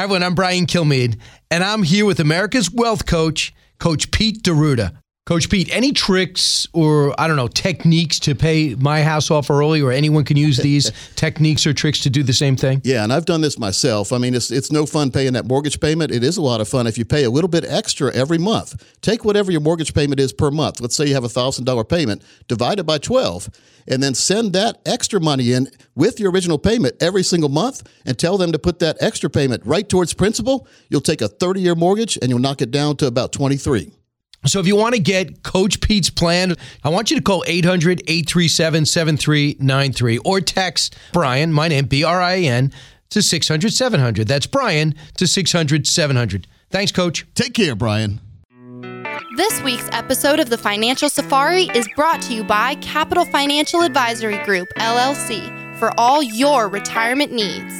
Hi, everyone. I'm Brian Kilmeade, and I'm here with America's wealth coach, Coach Pete D'Arruda. Coach Pete, any tricks or, I don't know, techniques to pay my house off early, or anyone can use these techniques or tricks to do the same thing? Yeah, and I've done this myself. I mean, it's, it's no fun paying that mortgage payment. It is a lot of fun if you pay a little bit extra every month. Take whatever your mortgage payment is per month. Let's say you have a $1,000 payment, divide it by 12, and then send that extra money in with your original payment every single month and tell them to put that extra payment right towards principal. You'll take a 30 year mortgage and you'll knock it down to about 23. So if you want to get Coach Pete's plan, I want you to call 800 837 7393 or text Brian, my name, B R I N, to 600 700. That's Brian to 600 700. Thanks, Coach. Take care, Brian. This week's episode of the Financial Safari is brought to you by Capital Financial Advisory Group, LLC, for all your retirement needs.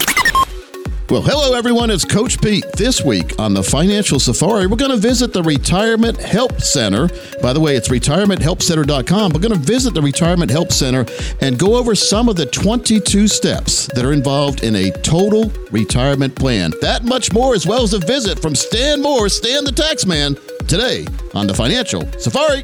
Well, hello everyone. It's Coach Pete. This week on the Financial Safari, we're going to visit the Retirement Help Center. By the way, it's retirementhelpcenter.com. We're going to visit the Retirement Help Center and go over some of the 22 steps that are involved in a total retirement plan. That much more, as well as a visit from Stan Moore, Stan the Tax Man, today on the Financial Safari.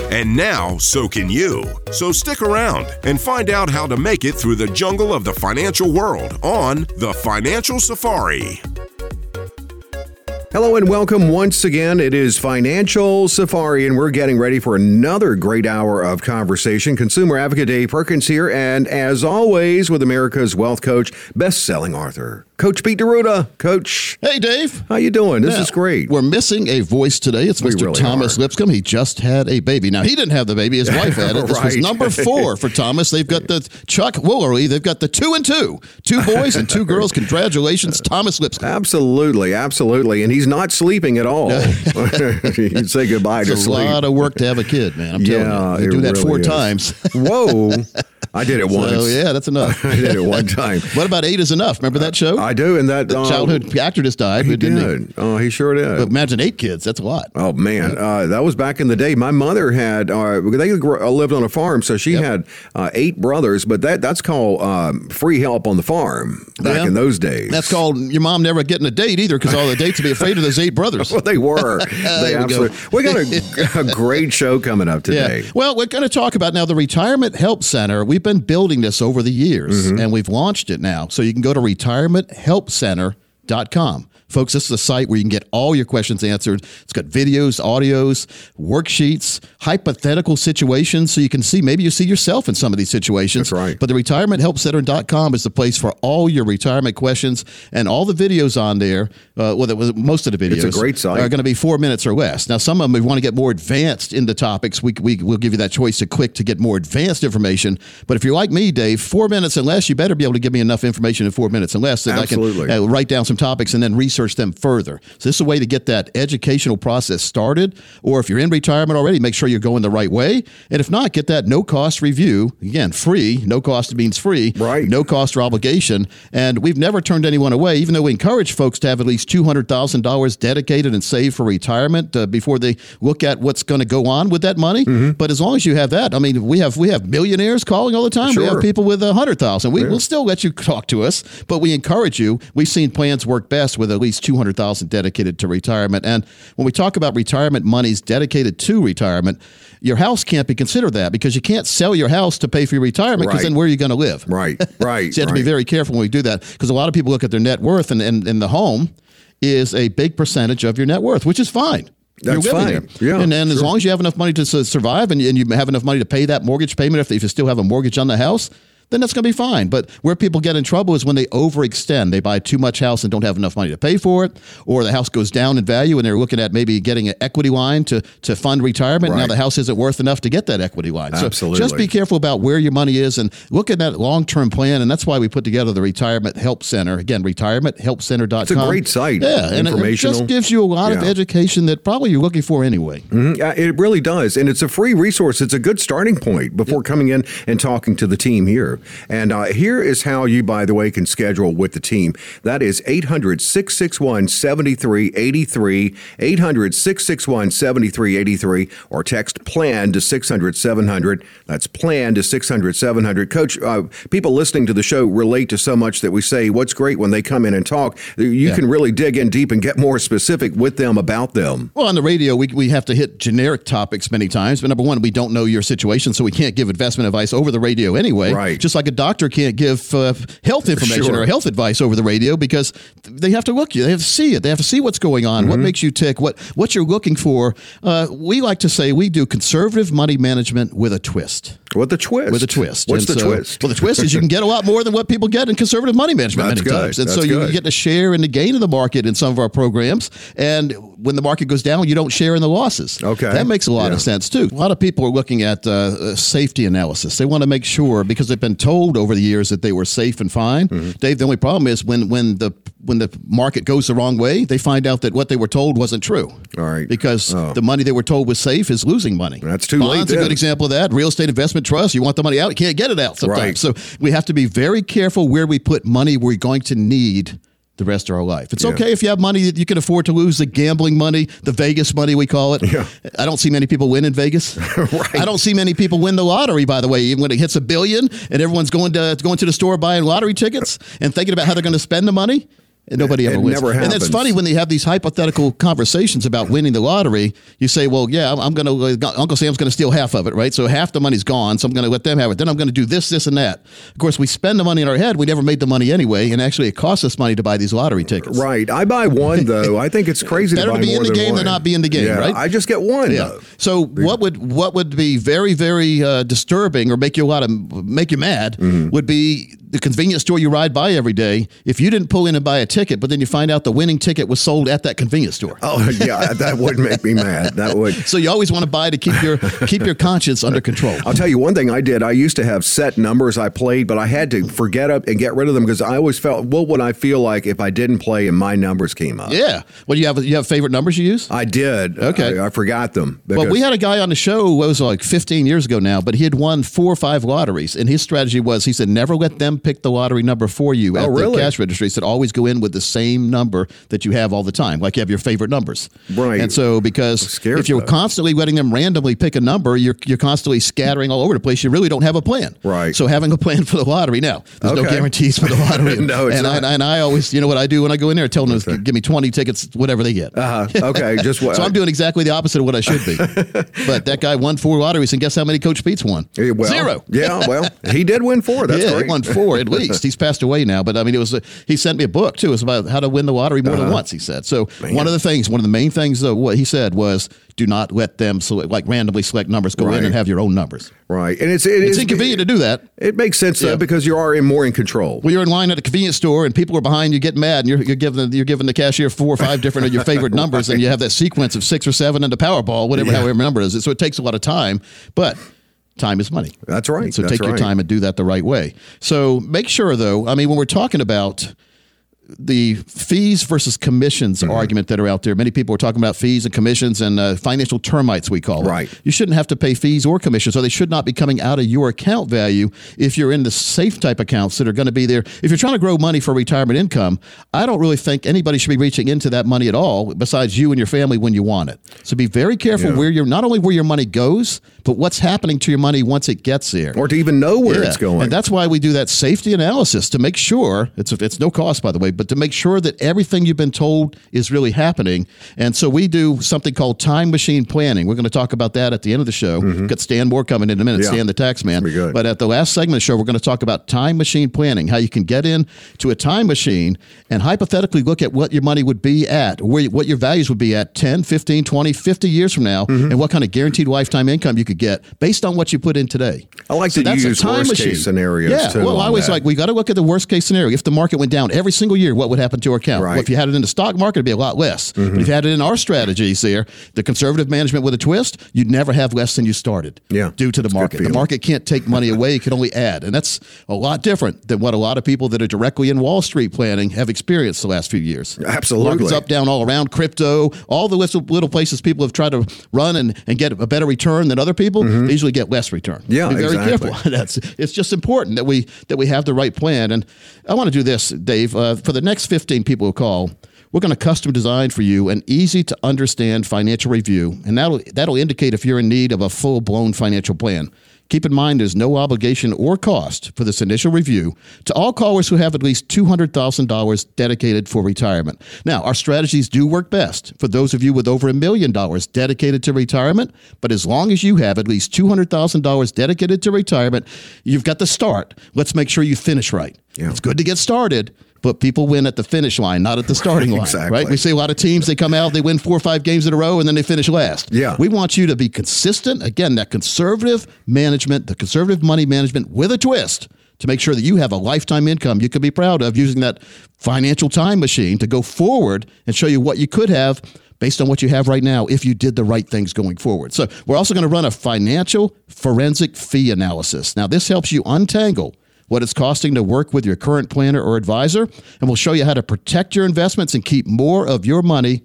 and now so can you. So stick around and find out how to make it through the jungle of the financial world on The Financial Safari. Hello and welcome once again. It is Financial Safari, and we're getting ready for another great hour of conversation. Consumer advocate Dave Perkins here, and as always, with America's wealth coach, best-selling author, Coach Pete D'Arruda. Coach, Hey, Dave. how you doing? This Yeah. is great. We're missing a voice today. It's We Mr. really Thomas are. Lipscomb. He just had a baby. Now, he didn't have the baby. His wife had it. This was number four for Thomas. They've got the Chuck Woolery. They've got the two and two. Two boys and two girls. Congratulations, Thomas Lipscomb. Absolutely, absolutely, and he's not sleeping at all. You'd say goodbye to It's a sleep. lot of work to have a kid, man. I'm Yeah, telling you. You it do that really four is. times. Whoa, I did it once. So, yeah, that's enough. I did it one time. What about eight is enough? Remember that show? I do, and that the uh, childhood actor just died. He didn't did. Oh, he sure did. But imagine eight kids. That's a lot. Oh man, uh, that was back in the day. My mother had uh, they lived on a farm, so she Yep. had uh, eight brothers. But that that's called um, free help on the farm back Yeah. in those days. That's called your mom never getting a date either because all the dates would be afraid of those eight brothers. well, they were. they There we go. We, got a, a great show coming up today. Yeah. Well, we're going to talk about now the Retirement Help Center. We've been building this over the years Mm-hmm. and we've launched it now. So you can go to retirementhelpcenter.com. Folks, this is a site where you can get all your questions answered. It's got videos, audios, worksheets, hypothetical situations so you can see maybe you see yourself in some of these situations. That's right. But the retirementhelpcenter.com is the place for all your retirement questions and all the videos on there. Uh, well, that was most of the videos. It's a great site. Are going to be four minutes or less. Now, some of them, if you want to get more advanced into the topics, we, we, we'll give you that choice to quick to get more advanced information. But if you're like me, Dave, four minutes and less, you better be able to give me enough information in four minutes and less that Absolutely. I can uh, write down some topics and then research them further. So this is a way to get that educational process started. Or if you're in retirement already, make sure you're going the right way. And if not, get that no cost review. Again, free. No cost means free. Right. No cost or obligation. And we've never turned anyone away, even though we encourage folks to have at least $200,000 dedicated and saved for retirement uh, before they look at what's going to go on with that money. Mm-hmm. But as long as you have that, I mean, we have we have millionaires calling all the time. We have people with a hundred thousand. We, We'll still let you talk to us, but we encourage you. We've seen plans work best with at least 200,000 dedicated to retirement. And when we talk about retirement monies dedicated to retirement, your house can't be considered that because you can't sell your house to pay for your retirement because Right. then where are you going to live? Right, right. So you have to be very careful when we do that because a lot of people look at their net worth and, and, and the home is a big percentage of your net worth, which is fine. You're That's living fine. there. Yeah, and then as long as you have enough money to survive and, and you have enough money to pay that mortgage payment, if, if you still have a mortgage on the house, then that's going to be fine. But where people get in trouble is when they overextend. They buy too much house and don't have enough money to pay for it, or the house goes down in value and they're looking at maybe getting an equity line to, to fund retirement. Now the house isn't worth enough to get that equity line. So just be careful about where your money is and look at that long term plan. And that's why we put together the Retirement Help Center. Again, retirementhelpcenter.com. It's a great site. Yeah, and it- it just gives you a lot of education that probably you're looking for anyway. Mhm. Yeah, It really does. And it's a free resource. It's a good starting point before coming in and talking to the team here. And uh, here is how you, by the way, can schedule with the team. That is 800 661 7383, 800 661 7383, or text plan to 600 700. That's plan to 600 700. Coach, uh, people listening to the show relate to so much that we say what's great when they come in and talk. You Yeah. can really dig in deep and get more specific with them about them. Well, on the radio, we, we have to hit generic topics many times. But number one, we don't know your situation, so we can't give investment advice over the radio anyway. Right. Just like a doctor can't give uh, health information Sure. or health advice over the radio because they have to look you. They have to see it. They have to see what's going on, Mm-hmm. what makes you tick, what what you're looking for. Uh, we like to say we do conservative money management with a twist. With a twist. with a twist. What's And the so- twist? Well, the twist is you can get a lot more than what people get in conservative money management That's many good. times. And so you good. get to share in the gain of the market in some of our programs. And when the market goes down, you don't share in the losses. Okay. That makes a lot Yeah. of sense too. A lot of people are looking at uh, safety analysis. They want to make sure because they've been told over the years that they were safe and fine. Mm-hmm. Dave, the only problem is when when the when the market goes the wrong way, they find out that what they were told wasn't true. All right. Because Oh. the money they were told was safe is losing money. That's too Bonds late a good example of that. Real estate investment trust. You want the money out, you can't get it out sometimes. Right. So we have to be very careful where we put money we're going to need the rest of our life. It's Yeah. okay if you have money that you can afford to lose, the gambling money, the Vegas money, we call it. Yeah. I don't see many people win in Vegas. I don't see many people win the lottery, by the way, even when it hits a billion and everyone's going to going to the store buying lottery tickets and thinking about how they're going to spend the money. And nobody ever It wins. And it's funny when they have these hypothetical conversations about winning the lottery. You say, "Well, yeah, I'm, I'm going to Uncle Sam's going to steal half of it, right? So half the money's gone. So I'm going to let them have it. Then I'm going to do this, this, and that. Of course, we spend the money in our head. We never made the money anyway, and actually, it costs us money to buy these lottery tickets. Right. I buy one though. I think it's crazy Better to to be in the game one. than not be in the game, yeah, right? I just get one Yeah. though. So what would what would be very very uh, disturbing or make you a lot of make you mad Mm-hmm. would be the convenience store you ride by every day. If you didn't pull in and buy a ticket, but then you find out the winning ticket was sold at that convenience store. Oh yeah, that would make me mad. That would. So you always want to buy to keep your keep your conscience under control. I'll tell you one thing I did. I used to have set numbers I played, but I had to forget up and get rid of them because I always felt, what would I feel like if I didn't play and my numbers came up? Yeah. Well, you have you have favorite numbers you use? I did. Okay. I, I forgot them. Well, we had a guy on the show, what was like 15 years ago now, but he had won four or five lotteries. And his strategy was he said, never let them pick the lottery number for you at Oh, really? the cash registry. Said, always go in with the same number that you have all the time, like you have your favorite numbers. Right. And so, because if you're though. constantly letting them randomly pick a number, you're, you're constantly scattering all over the place. You really don't have a plan. Right. So, having a plan for the lottery now, there's no guarantees for the lottery. No, it's and, not. I, and I always, you know what I do when I go in there? I tell them, to give me 20 tickets, whatever they get. Uh-huh. Okay. Just what? So I'm doing exactly the opposite of what I should be. but that guy won four lotteries, and guess how many Coach Pete's won? Eh, well, Zero. Yeah. Well, he did win four. That's yeah, great. he won four at least. He's passed away now, but I mean, it was. A, he sent me a book too. It was about how to win the lottery more Uh-huh. than once. He said. So one of the things, one of the main things, though, what he said was, do not let them select, like randomly select numbers. Go Right. in and have your own numbers. Right. And it's it It's is- inconvenient to do that. It makes sense though Yeah. because you are in more in control. Well, you're in line at a convenience store and people are behind you, get mad, and you're, you're giving the, you're giving the cashier four or five different of your favorite numbers, and you have that sequence of six or seven and the Powerball, whatever, Yeah. however number it is. So it takes a lot of time, but time is money. That's right. And so That's take your time and do that the right way. So make sure, though. I mean, when we're talking about the fees versus commissions Mm-hmm. argument that are out there. Many people are talking about fees and commissions and uh, financial termites, we call it. Right. You shouldn't have to pay fees or commissions, or they should not be coming out of your account value if you're in the safe type accounts that are going to be there. If you're trying to grow money for retirement income, I don't really think anybody should be reaching into that money at all besides you and your family when you want it. So be very careful Yeah. where your not only where your money goes, but what's happening to your money once it gets there. Or to even know where Yeah. it's going. And that's why we do that safety analysis to make sure it's it's no cost, by the way, but to make sure that everything you've been told is really happening. And so we do something called time machine planning. We're going to talk about that at the end of the show. Mm-hmm. Got Stan Moore coming in a minute, yeah. Stan the tax man. But at the last segment of the show, we're going to talk about time machine planning, how you can get in to a time machine and hypothetically look at what your money would be at, where, what your values would be at 10, 15, 20, 50 years from now, mm-hmm. and what kind of guaranteed lifetime income you could get based on what you put in today. I like so to use time worst machine. case scenarios. Yeah, well, I was that. like, we got to look at the worst case scenario. If the market went down every single year, what would happen to our account? Right. Well, if you had it in the stock market, it'd be a lot less. Mm-hmm. But if you had it in our strategies there, the conservative management with a twist, you'd never have less than you started. Yeah, due to the market. The market can't take money away; it can only add, and that's a lot different than what a lot of people that are directly in Wall Street planning have experienced the last few years. Absolutely, markets up, down, all around. Crypto, all the little, little places people have tried to run and, and get a better return than other people. Mm-hmm. They usually get less return. Yeah, Be very exactly. careful. that's it's just important that we that we have the right plan. And I want to do this, Dave, uh, for the next fifteen people who call. We're going to custom design for you an easy to understand financial review, and that'll that'll indicate if you're in need of a full blown financial plan. Keep in mind there's no obligation or cost for this initial review to all callers who have at least $200,000 dedicated for retirement. Now, our strategies do work best for those of you with over a million dollars dedicated to retirement, but as long as you have at least $200,000 dedicated to retirement, you've got the start. Let's make sure you finish right. Yeah. It's good to get started but people win at the finish line, not at the starting line. exactly. Right? We see a lot of teams, they come out, they win four or five games in a row, and then they finish last. Yeah. We want you to be consistent. Again, that conservative management, the conservative money management with a twist to make sure that you have a lifetime income you can be proud of using that financial time machine to go forward and show you what you could have based on what you have right now if you did the right things going forward. So, we're also going to run a financial forensic fee analysis. Now, this helps you untangle what it's costing to work with your current planner or advisor, and we'll show you how to protect your investments and keep more of your money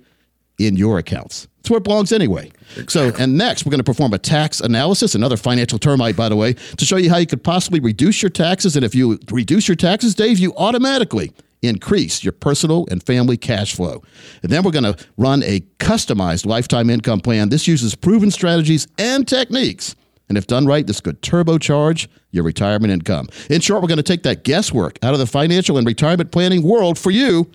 in your accounts. It's where it belongs anyway. So, and next, we're going to perform a tax analysis, another financial termite, by the way, to show you how you could possibly reduce your taxes. And if you reduce your taxes, Dave, you automatically increase your personal and family cash flow. And then we're going to run a customized lifetime income plan. This uses proven strategies and techniques and if done right, this could turbocharge your retirement income. In short, we're going to take that guesswork out of the financial and retirement planning world for you.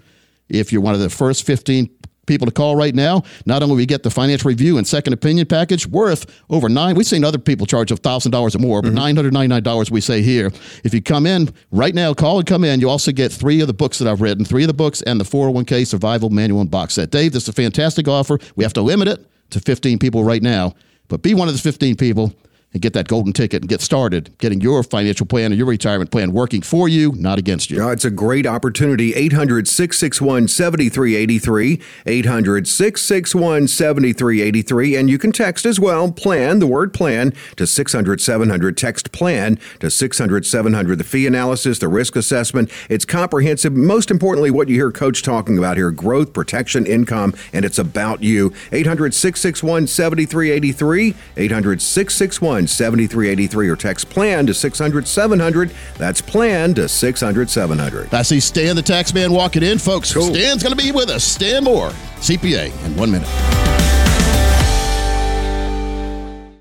If you're one of the first 15 people to call right now, not only we get the financial review and second opinion package worth over nine, we've seen other people charge $1,000 or more, but mm-hmm. $999 we say here. If you come in right now, call and come in, you also get three of the books that I've written, three of the books and the 401k survival manual and box set. Dave, this is a fantastic offer. We have to limit it to 15 people right now, but be one of the 15 people and get that golden ticket and get started getting your financial plan and your retirement plan working for you, not against you. It's a great opportunity. 800 661 7383. 800 661 7383. And you can text as well, plan, the word plan, to 600 700. Text plan to 600 700. The fee analysis, the risk assessment, it's comprehensive. Most importantly, what you hear Coach talking about here growth, protection, income, and it's about you. 800 661 7383. 800 661 7383 or text plan to 600 700. That's plan to 600 700. I see Stan the tax man walking in, folks. Cool. Stan's going to be with us. Stan Moore, CPA, in one minute.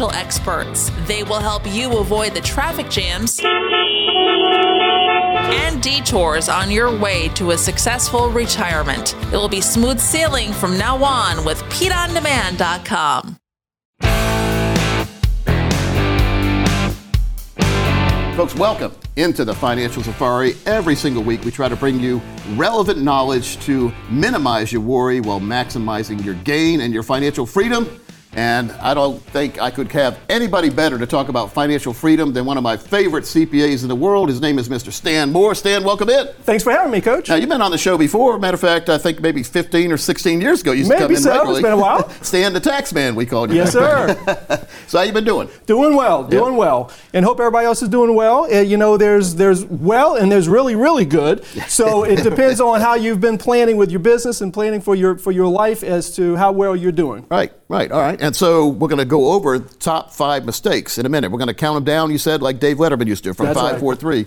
financial experts. They will help you avoid the traffic jams and detours on your way to a successful retirement. It will be smooth sailing from now on with PeteOnDemand.com. Folks, welcome into the Financial Safari. Every single week, we try to bring you relevant knowledge to minimize your worry while maximizing your gain and your financial freedom. And I don't think I could have anybody better to talk about financial freedom than one of my favorite CPAs in the world. His name is Mr. Stan Moore. Stan, welcome in. Thanks for having me, Coach. Now, you've been on the show before. Matter of fact, I think maybe 15 or 16 years ago, you used to come Maybe in so. It's regularly. been a while. Stan the tax man, we called you. Yes, sir. so how you been doing? Doing well, doing well, and hope everybody else is doing well. Uh, you know, there's there's well and there's really really good. So it depends on how you've been planning with your business and planning for your for your life as to how well you're doing. Right, right, all right. And so we're going to go over top five mistakes in a minute. We're going to count them down. You said like Dave Letterman used to do from That's five, right. four, three.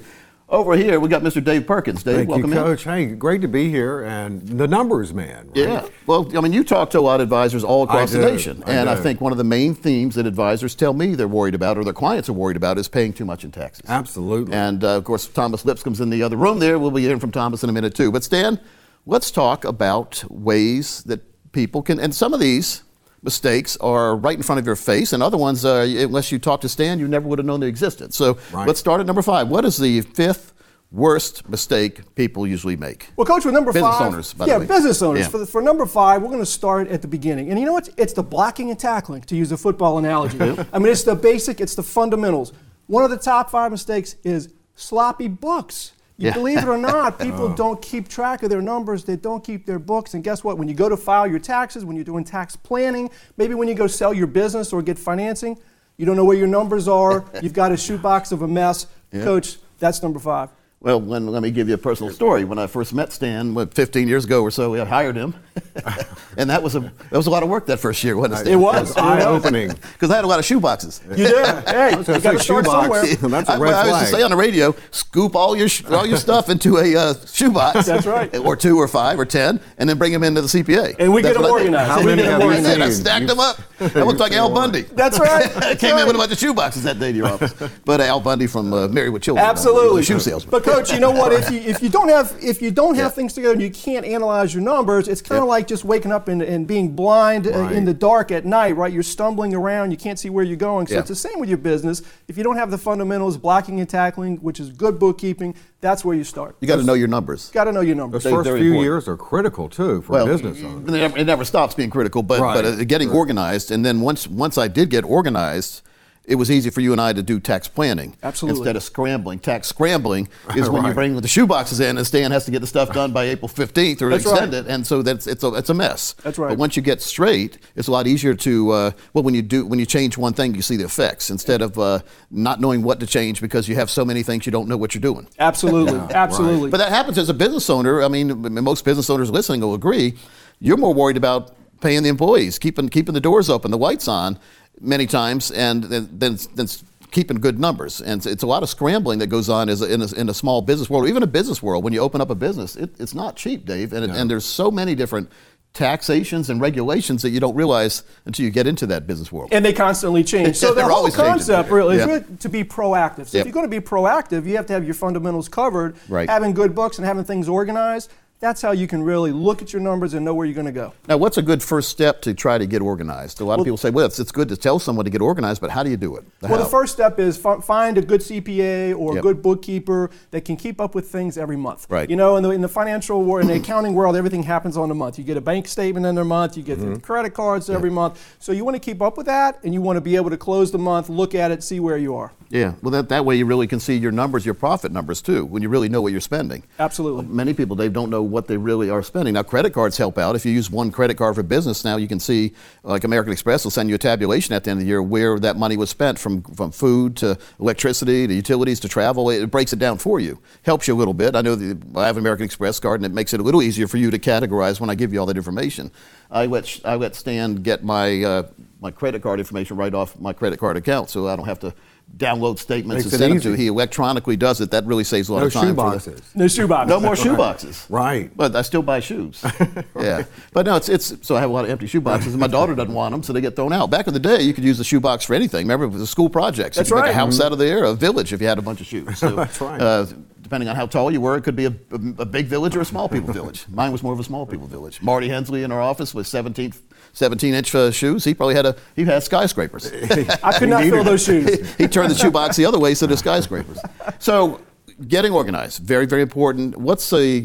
Over here, we got Mr. Dave Perkins. Dave, Thank welcome you, in. Coach. Hey, great to be here. And the numbers, man. right? Yeah. Well, I mean, you talk to a lot of advisors all across the nation. I and I think one of the main themes that advisors tell me they're worried about or their clients are worried about is paying too much in taxes. Absolutely. And uh, of course, Thomas Lipscomb's in the other room there. We'll be hearing from Thomas in a minute too. But Stan, let's talk about ways that people can, and some of these mistakes are right in front of your face, and other ones, uh, unless you talk to Stan, you never would have known they existed. So Right. let's start at number five. What is the fifth worst mistake people usually make? Well, Coach, with number Business five, owners, by the yeah, way. business owners. Yeah. For, for number five, we're going to start at the beginning, and you know what? It's the blocking and tackling, to use a football analogy. I mean, it's the basic, it's the fundamentals. One of the top five mistakes is sloppy books. You Yeah. believe it or not, people oh. don't keep track of their numbers. They don't keep their books. And guess what? When you go to file your taxes, when you're doing tax planning, maybe when you go sell your business or get financing, you don't know where your numbers are. You've got a shoebox of a mess. Coach, that's number five. Well, when, let me give you a personal story. When I first met Stan, what, 15 years ago or so, I hired him, and that was a that was a lot of work that first year, wasn't it? It was. Eye opening. because I had a lot of shoe boxes. You did. Hey, you got to start somewhere. That's a I, red I used to say on the radio, scoop all your sh- all your stuff into a uh, shoebox. That's right. Or two, or five, or ten, and then bring them into the CPA. And we That's get them I organized. How many have you. And I stacked them up. That looked like Al Bundy. That's right. That's came in with a bunch of shoe boxes that day to your office. But Al Bundy from uh, Married with Children. Absolutely. Shoe salesman. But coach, you know what? If you if you don't have if you don't have things together and you can't analyze your numbers, it's kind of like just waking up and, and being blind uh, in the dark at night, right? You're stumbling around, you can't see where you're going. So Yeah. it's the same with your business. If you don't have the fundamentals, blocking and tackling, which is good bookkeeping, that's where you start. you got to know your numbers. Got to know your numbers. Those Very, first few important. years are critical too for well, a business owner. It never, stops being critical, but, Right. but uh, getting organized, and then once once I did get organized, it was easy for you and I to do tax planning Absolutely. instead of scrambling. Tax scrambling is when you bring the shoeboxes in, and Stan has to get the stuff done by April fifteenth or That's extend right. it, and so that's it's a it's a mess. That's right. But once you get straight, it's a lot easier to uh, well when you do when you change one thing, you see the effects instead of uh, not knowing what to change because you have so many things you don't know what you're doing. Absolutely. Absolutely. But that happens as a business owner. I mean, most business owners listening will agree. You're more worried about paying the employees, keeping keeping the doors open, the lights on, many times, and then than keeping good numbers. And it's, it's a lot of scrambling that goes on as a, in, a, in a small business world, or even a business world. When you open up a business, it, it's not cheap, Dave, and, it, and there's so many different taxations and regulations that you don't realize until you get into that business world. and they constantly change. So the whole always changing. concept really is really to be proactive. So Yep. if you're going to be proactive, you have to have your fundamentals covered. Right. Having good books and having things organized, that's how you can really look at your numbers and know where you're going to go. Now, what's a good first step to try to get organized? A lot of people say, well, it's, it's good to tell someone to get organized, but how do you do it? Well, the first step is fi- find a good CPA or a good bookkeeper that can keep up with things every month. Right. You know, in the, in the financial world, in the accounting world, everything happens on a month. You get a bank statement in a month, you get Mm-hmm. the credit cards every month. So you want to keep up with that, and you want to be able to close the month, look at it, see where you are. Yeah, well, that, that way you really can see your numbers, your profit numbers too, when you really know what you're spending. Absolutely. Many people, they don't know what they really are spending. Now, credit cards help out. If you use one credit card for business, now you can see, like American Express will send you a tabulation at the end of the year where that money was spent from, from food to electricity to utilities to travel. It breaks it down for you. Helps you a little bit. I know that I have an American Express card and it makes it a little easier for you to categorize when I give you all that information. I let, I let Stan get my, uh, my credit card information right off my credit card account so I don't have to download statements Makes and it send them to easy. He electronically does it. That really saves a lot No of time. shoe for the- boxes. No shoebox. no more shoe boxes. Right. But I still buy shoes. Yeah. But no, it's it's so I have a lot of empty shoe boxes, and my daughter doesn't want them, so they get thrown out. Back in the day, you could use a shoe box for anything. Remember, it was a school project. So That's you could make a house out of there, a village, if you had a bunch of shoes. So, That's right. Uh, depending on how tall you were, it could be a, a, a big village or a small people village. Mine was more of a small people village. Marty Hensley in our office with 17, 17 inch uh, shoes. He probably had a he had skyscrapers. I could not fill those shoes. he turned the shoebox the other way so the skyscrapers. So getting organized, very, very important. What's a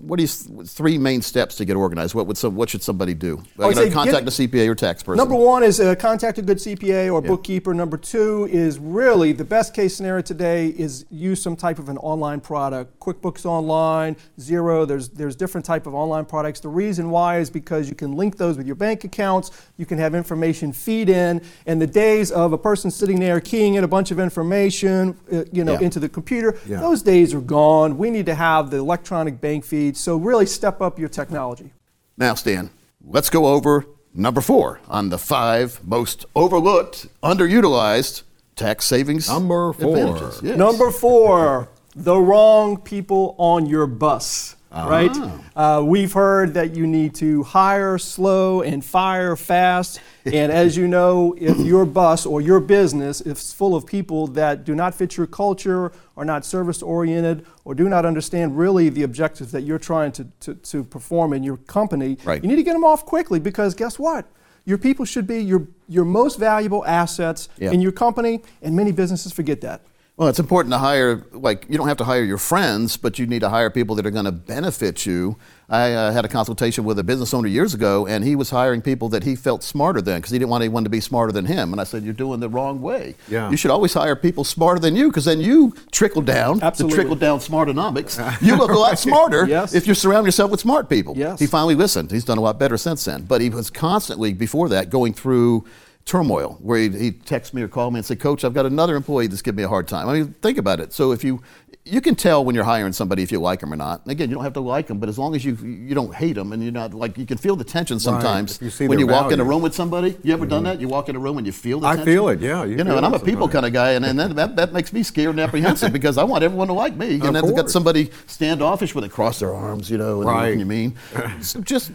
what you three main steps to get organized? What would some what should somebody do? I would say contact get- a CPA or tax person. Number one is uh, contact a good CPA or bookkeeper. Number two is really the best case scenario today is use some type of an online product. QuickBooks Online, Xero. There's there's different type of online products. The reason why is because you can link those with your bank accounts. You can have information feed in. And the days of a person sitting there keying in a bunch of information, uh, you know, Yeah. into the computer, Yeah. Those days are gone. We need to have the electronic bank feed. So really step up your technology. Now, Stan, let's go over number four on the five most overlooked, underutilized tax savings. Number four. Yes. Number four, the wrong people on your bus. Right? Uh, we've heard that you need to hire slow and fire fast. And as you know, if your bus or your business is full of people that do not fit your culture, are not service oriented, or do not understand really the objectives that you're trying to, to, to perform in your company, Right. you need to get them off quickly because guess what? Your people should be your, your most valuable assets Yeah. in your company, and many businesses forget that. Well, it's important to hire, like, you don't have to hire your friends, but you need to hire people that are going to benefit you. I uh, had a consultation with a business owner years ago, and he was hiring people that he felt smarter than because he didn't want anyone to be smarter than him. And I said, You're doing the wrong way. Yeah. You should always hire people smarter than you because then you trickle down Absolutely. the trickle down smartonomics. You look a lot smarter Yes. if you surround yourself with smart people. Yes. He finally listened. He's done a lot better since then. But he was constantly, before that, going through turmoil where he'd, he'd text me or call me and say, Coach, I've got another employee that's giving me a hard time. I mean, think about it. So if you, you can tell when you're hiring somebody if you like them or not. And again, you don't have to like them, but as long as you you don't hate them and you're not like, you can feel the tension sometimes if you see when you walk in a room with somebody. You ever done mm-hmm. that? You walk in a room and you feel the tension. I tension? feel it, yeah, you You, know, and I'm a people sometimes. kind of guy, and, and then that, that makes me scared and apprehensive because I want everyone to like me. And then got somebody standoffish where they cross their arms, you know, and Right. you mean. So just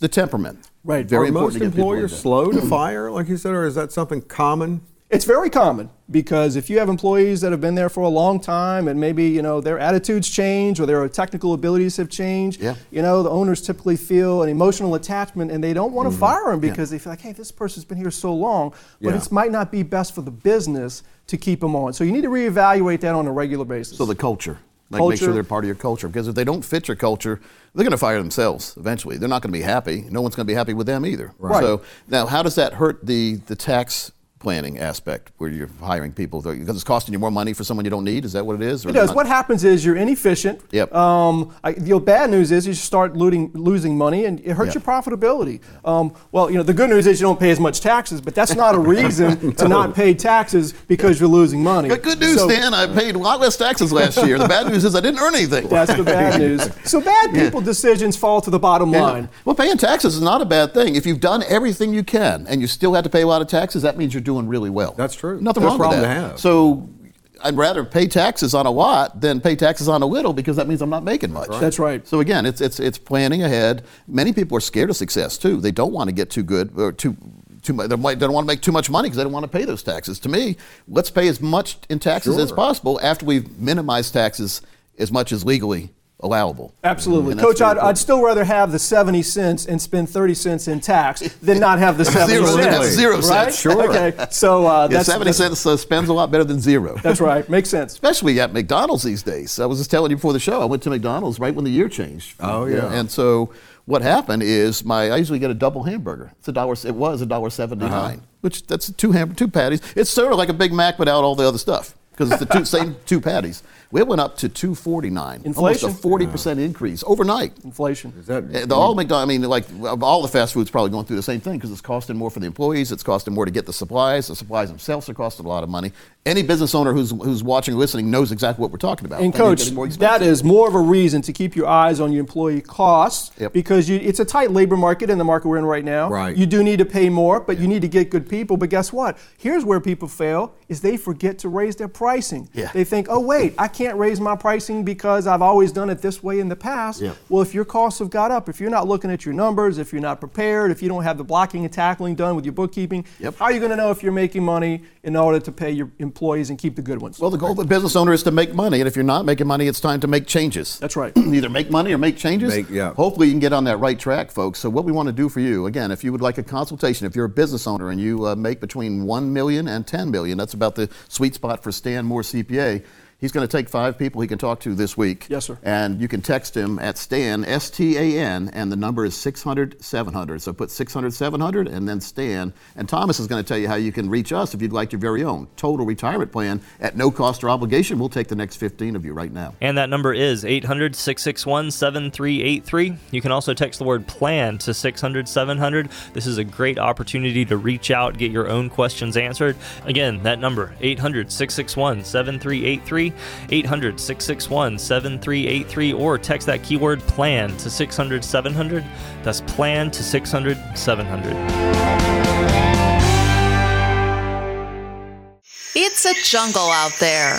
the temperament. Right. Very Are most important to get people like employers slow to fire, like you said, or is that something common? It's very common because if you have employees that have been there for a long time and maybe you know their attitudes change or their technical abilities have changed, Yeah. you know the owners typically feel an emotional attachment and they don't want to Mm-hmm. fire them because they feel like, hey, this person's been here so long, but Yeah. it might not be best for the business to keep them on. So you need to reevaluate that on a regular basis. So the culture. Like make sure they're part of your culture because if they don't fit your culture, they're going to fire themselves eventually. They're not going to be happy. No one's going to be happy with them either. Right. So now, how does that hurt the the tax planning aspect where you're hiring people because it's costing you more money for someone you don't need? Is that what it is? or It does. not? What happens is you're inefficient. Yep. Um, I, the bad news is you start losing, losing money and it hurts Yep. your profitability. Um, well, you know, the good news is you don't pay as much taxes, but that's not a reason to not pay taxes because you're losing money. But good news, So- Stan. I paid a lot less taxes last year. The bad news is I didn't earn anything. That's the bad news. So bad people decisions fall to the bottom Yeah. line. Well, paying taxes is not a bad thing. If you've done everything you can and you still have to pay a lot of taxes, that means you're doing really well. That's true. Nothing Good wrong with that. to have. So I'd rather pay taxes on a lot than pay taxes on a little because that means I'm not making much. That's right. So again, it's it's it's planning ahead. Many people are scared of success too. They don't want to get too good or too. Too much, they don't want to make too much money because they don't want to pay those taxes. To me, let's pay as much in taxes as possible after we've minimized taxes as much as legally allowable. Absolutely. And Coach, I'd, important. I'd still rather have the 70 cents and spend 30 cents in tax than not have the 70 Zero, cents. than have zero right? cents. Sure. Okay. So uh, Yeah, that's 70 that's, cents uh, spends a lot better than zero. That's right. Makes sense. Especially at McDonald's these days. I was just telling you before the show, I went to McDonald's right when the year changed. Oh, You yeah. And so what happened is my I usually get a double hamburger. It's a dollar it was a dollar 79, Uh-huh. which that's two ham, two patties. It's sort of like a Big Mac without all the other stuff because it's the two, same two patties. We went up to 249. Inflation. Almost a 40% increase overnight. Inflation. Is that The all McDonald's, I mean, like all the fast food's probably going through the same thing because it's costing more for the employees. It's costing more to get the supplies. The supplies themselves are costing a lot of money. Any business owner who's who's watching or listening knows exactly what we're talking about. And Things coach, getting more that expensive. is more of a reason to keep your eyes on your employee costs Yep. because you, it's a tight labor market in the market we're in right now. Right. You do need to pay more, but you need to get good people. But guess what? Here's where people fail: is they forget to raise their pricing. Yeah. They think, oh wait, I can't raise my pricing because I've always done it this way in the past. Yeah. Well, if your costs have got up, if you're not looking at your numbers, if you're not prepared, if you don't have the blocking and tackling done with your bookkeeping, Yep. how are you going to know if you're making money in order to pay your employees and keep the good ones? Well, the goal of a business owner is to make money, and if you're not making money, it's time to make changes. That's right. Either make money or make changes. Make- yeah. Hopefully, you can get on that right track, folks. So, what we want to do for you, again, if you would like a consultation, if you're a business owner and you uh, make between one million and ten million, that's about the sweet spot for Stan Moore CPA. He's going to take five people he can talk to this week. Yes, sir. And you can text him at Stan, S T A N, and the number is 600 700. So put 600 700 and then Stan. And Thomas is going to tell you how you can reach us if you'd like your very own total retirement plan at no cost or obligation. We'll take the next 15 of you right now. And that number is 800 661 7383. You can also text the word plan to 600 700. This is a great opportunity to reach out, get your own questions answered. Again, that number 800 661 7383. 800 661 7383 or text that keyword plan to 600 700. That's plan to 600 700. It's a jungle out there.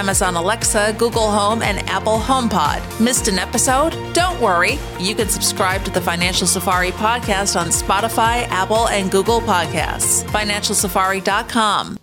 Amazon Alexa, Google Home, and Apple HomePod. Missed an episode? Don't worry. You can subscribe to the Financial Safari podcast on Spotify, Apple, and Google Podcasts. FinancialSafari.com.